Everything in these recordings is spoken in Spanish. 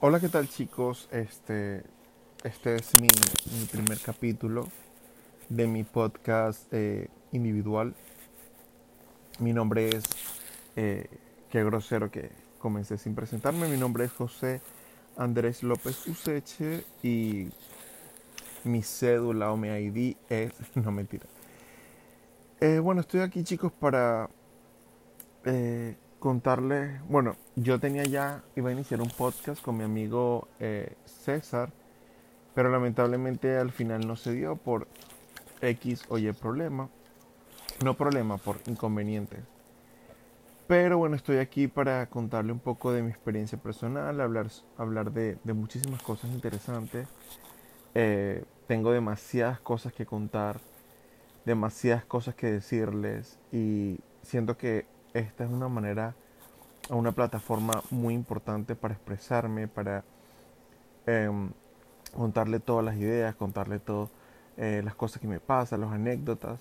Hola, ¿qué tal chicos? Este, este es mi, mi primer capítulo de mi podcast eh, individual. Mi nombre es, eh, qué grosero que comencé sin presentarme, mi nombre es José Andrés López Useche y mi cédula o mi ID es, no mentira. Eh, bueno, estoy aquí chicos para eh, contarles, bueno, yo tenía ya, iba a iniciar un podcast con mi amigo eh, César, pero lamentablemente al final no se dio por X o Y problema, no problema, por inconveniente. Pero bueno, estoy aquí para contarle un poco de mi experiencia personal, hablar, hablar de, de muchísimas cosas interesantes. Eh, tengo demasiadas cosas que contar, demasiadas cosas que decirles y siento que esta es una manera, una plataforma muy importante para expresarme, para em, contarle todas las ideas, contarle todas eh, las cosas que me pasan, las anécdotas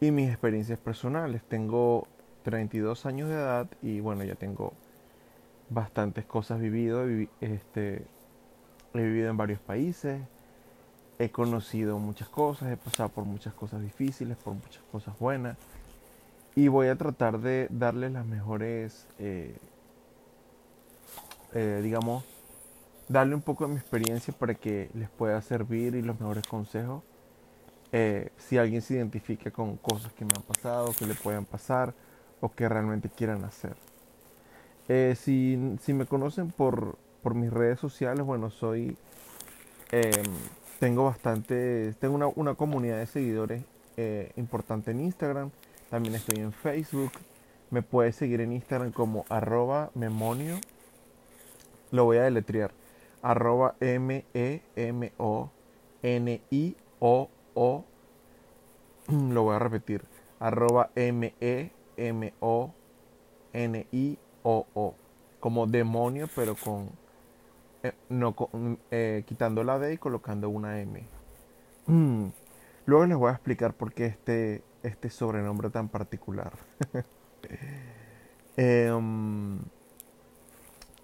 y mis experiencias personales. Tengo 32 años de edad y bueno, ya tengo bastantes cosas vivido. Este, he vivido en varios países, he conocido muchas cosas, he pasado por muchas cosas difíciles, por muchas cosas buenas. Y voy a tratar de darles las mejores, eh, eh, digamos, darle un poco de mi experiencia para que les pueda servir y los mejores consejos. Eh, si alguien se identifica con cosas que me han pasado, que le puedan pasar o que realmente quieran hacer. si, si, me conocen por, por, mis redes sociales, bueno, soy, em, tengo bastante, tengo una, una comunidad de seguidores importante en Instagram también estoy en Facebook. Me puedes seguir en Instagram como arroba memonio. Lo voy a deletrear. Arroba M-E-M-O-N-I-O-O. Lo voy a repetir. Arroba M-E-M-O-N-I-O-O. Como demonio, pero con... Eh, no, eh, quitando la D y colocando una M. Luego les voy a explicar por qué este este sobrenombre tan particular. Em,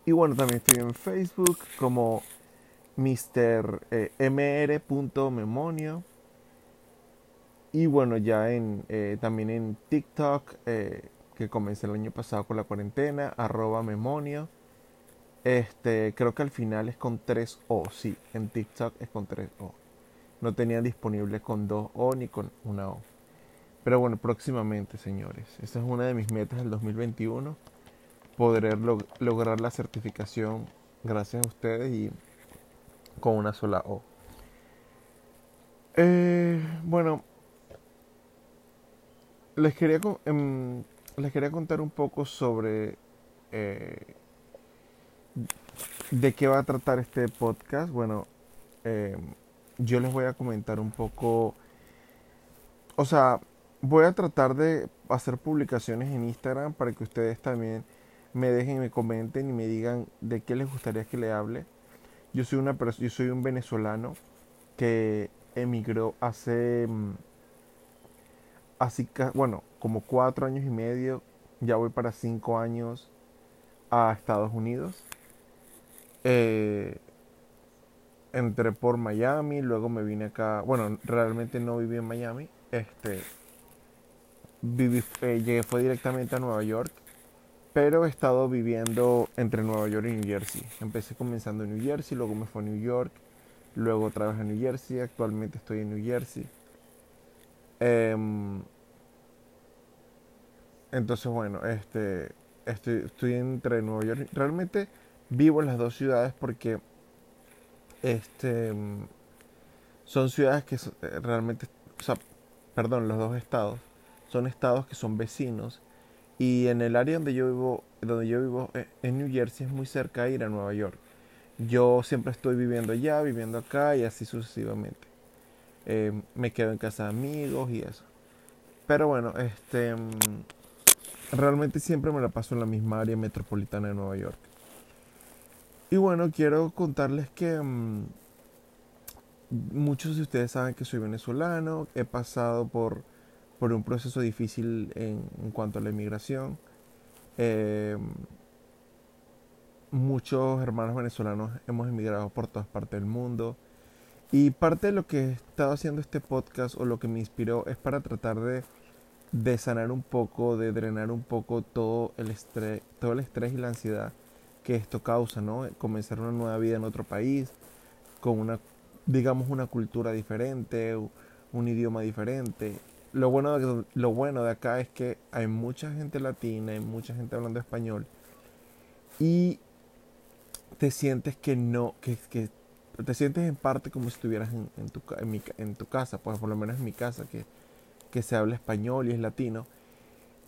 y bueno, también estoy en Facebook como Mr. Eh, mr.memonio. Y bueno, ya en, eh, también en TikTok, eh, que comencé el año pasado con la cuarentena, arroba memonio. Este, creo que al final es con 3 O, sí, en TikTok es con 3 O. No tenía disponible con 2 O ni con una O. Pero bueno, próximamente, señores. Esta es una de mis metas del 2021. Poder lograr la certificación gracias a ustedes y con una sola O. Eh, bueno, les quería, em, les quería contar un poco sobre eh, de qué va a tratar este podcast. Bueno, em, yo les voy a comentar un poco, o sea, Voy a tratar de hacer publicaciones en Instagram para que ustedes también me dejen, me comenten y me digan de qué les gustaría que le hable. Yo soy una yo soy un venezolano que emigró hace mm, así bueno como cuatro años y medio ya voy para cinco años a Estados Unidos eh, entré por Miami luego me vine acá bueno realmente no viví en Miami este viví, eh, llegué fue directamente a Nueva York, pero he estado viviendo entre Nueva York y New Jersey. Empecé comenzando en New Jersey, luego me fui a New York, luego otra vez a New Jersey, actualmente estoy en New Jersey. Em, entonces, bueno, este, estoy, estoy entre Nueva York. Realmente vivo en las dos ciudades porque este, son ciudades que eh, realmente, o sea, perdón, los dos estados son estados que son vecinos y en el área donde yo vivo, donde yo vivo eh, en New Jersey es muy cerca de ir a Nueva York. Yo siempre estoy viviendo allá, viviendo acá y así sucesivamente. Eh, me quedo en casa de amigos y eso. Pero bueno, este mm, realmente siempre me la paso en la misma área metropolitana de Nueva York. Y bueno, quiero contarles que mm, muchos de ustedes saben que soy venezolano, he pasado por por un proceso difícil en, cuanto a la inmigración. Em, muchos hermanos venezolanos hemos emigrado por todas partes del mundo. Y parte de lo que he estado haciendo este podcast o lo que me inspiró es para tratar de, de sanar un poco, de drenar un poco todo el estrés, todo el estrés y la ansiedad que esto causa, ¿no? Comenzar una nueva vida en otro país, con una, digamos, una cultura diferente, un idioma diferente. Lo bueno, de, lo bueno de acá es que hay mucha gente latina, hay mucha gente hablando español. Y te sientes que no, que, que te sientes en parte como si estuvieras en, en, tu, en, mi, en, tu, casa, pues por lo menos en mi casa, que, que se habla español y es latino.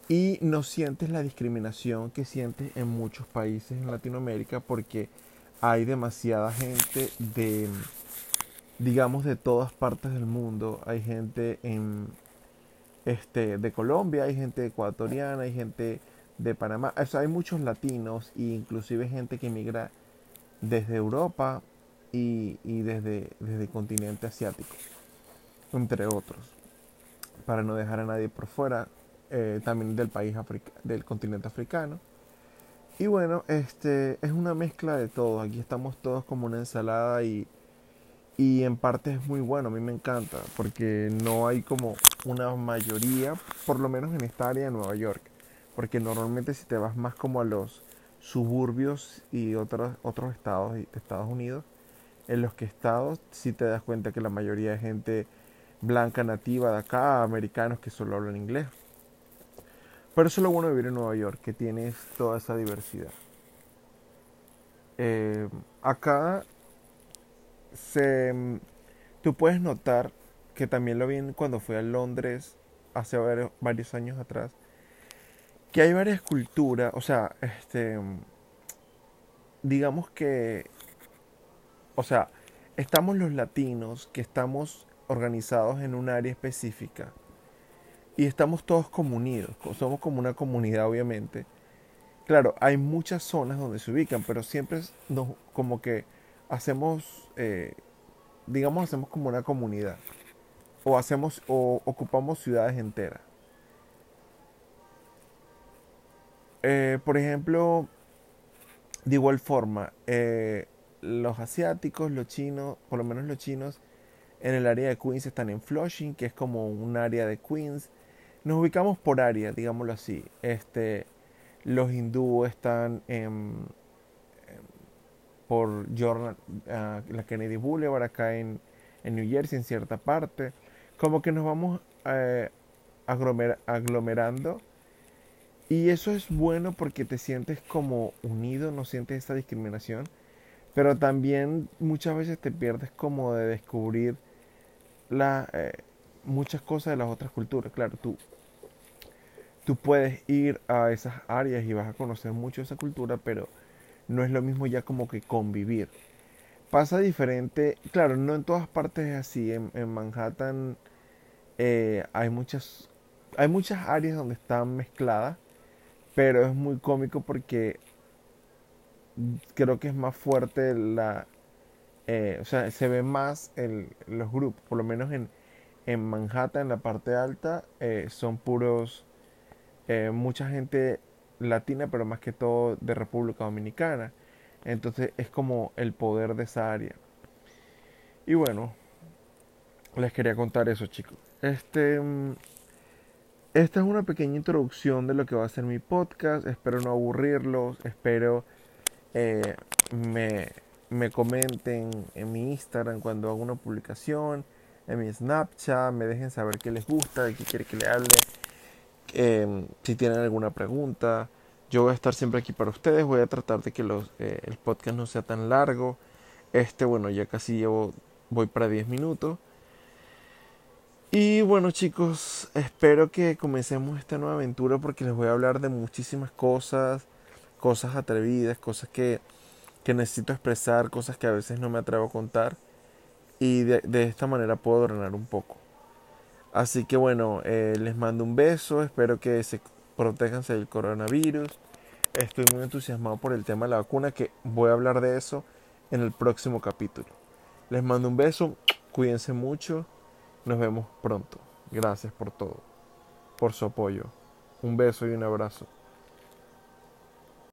Y no sientes la discriminación que sientes en muchos países en Latinoamérica porque hay demasiada gente de, digamos, de todas partes del mundo. Hay gente en, este, de Colombia, hay gente ecuatoriana, hay gente de Panamá. O sea, hay muchos latinos e inclusive gente que emigra desde Europa y, y desde, desde el continente asiático, entre otros, para no dejar a nadie por fuera, eh, también del país del continente africano. Y bueno, este es una mezcla de todo. Aquí estamos todos como una ensalada y, y en parte es muy bueno. A mí me encanta porque no hay como una mayoría, por lo menos en esta área de Nueva York. Porque normalmente si te vas más como a los suburbios y otros, otros estados de Estados Unidos, en los que estados si te das cuenta que la mayoría de gente blanca nativa de acá, americanos que solo hablan inglés. Pero eso es lo bueno de vivir en Nueva York, que tienes toda esa diversidad. Eh, acá se, tú puedes notar que también lo vi cuando fui a Londres hace varios años atrás, que hay varias culturas, o sea, este, digamos que o sea, estamos los latinos que estamos organizados en un área específica y estamos todos como unidos, somos como una comunidad obviamente. Claro, hay muchas zonas donde se ubican, pero siempre nos, como que hacemos, eh, digamos, hacemos como una comunidad. O hacemos, o ocupamos ciudades enteras. Eh, por ejemplo, de igual forma, eh, los asiáticos, los chinos, por lo menos los chinos, en el área de Queens están en Flushing, que es como un área de Queens. Nos ubicamos por área, digámoslo así. Este, los hindúes están en, por Jordan, uh, la Kennedy Boulevard, acá en, en, New Jersey, en cierta parte. Como que nos vamos eh, aglomer, aglomerando. Y eso es bueno porque te sientes como unido, no sientes esa discriminación pero también muchas veces te pierdes como de descubrir la, eh, muchas cosas de las otras culturas. Claro, tú, tú puedes ir a esas áreas y vas a conocer mucho esa cultura, pero no es lo mismo ya como que convivir. Pasa diferente, claro, no en todas partes es así. En, Manhattan eh, hay muchas hay muchas áreas donde están mezcladas, pero es muy cómico porque creo que es más fuerte la... Eh, o sea, se ve más el, los grupos, por lo menos en, en Manhattan, en la parte alta, eh, son puros, mucha gente latina, pero más que todo de República Dominicana. Entonces es como el poder de esa área. Y bueno, les quería contar eso, chicos. Este, mm, esta es una pequeña introducción de lo que va a ser mi podcast. Espero no aburrirlos. Espero eh, me, me, comenten en mi Instagram cuando hago una publicación, en mi Snapchat, me dejen saber qué les gusta, de qué quiere que le hable, em, si tienen alguna pregunta. Yo voy a estar siempre aquí para ustedes, voy a tratar de que los, eh, el podcast no sea tan largo. Este, bueno, ya casi llevo, voy para 10 minutos. Y bueno chicos, espero que comencemos esta nueva aventura porque les voy a hablar de muchísimas cosas cosas atrevidas, cosas que, que necesito expresar, cosas que a veces no me atrevo a contar. Y de, esta manera puedo drenar un poco. Así que bueno, eh, les mando un beso, espero que se protejan del coronavirus. Estoy muy entusiasmado por el tema de la vacuna, que voy a hablar de eso en el próximo capítulo. Les mando un beso, cuídense mucho, nos vemos pronto. Gracias por todo, por su apoyo. Un beso y un abrazo.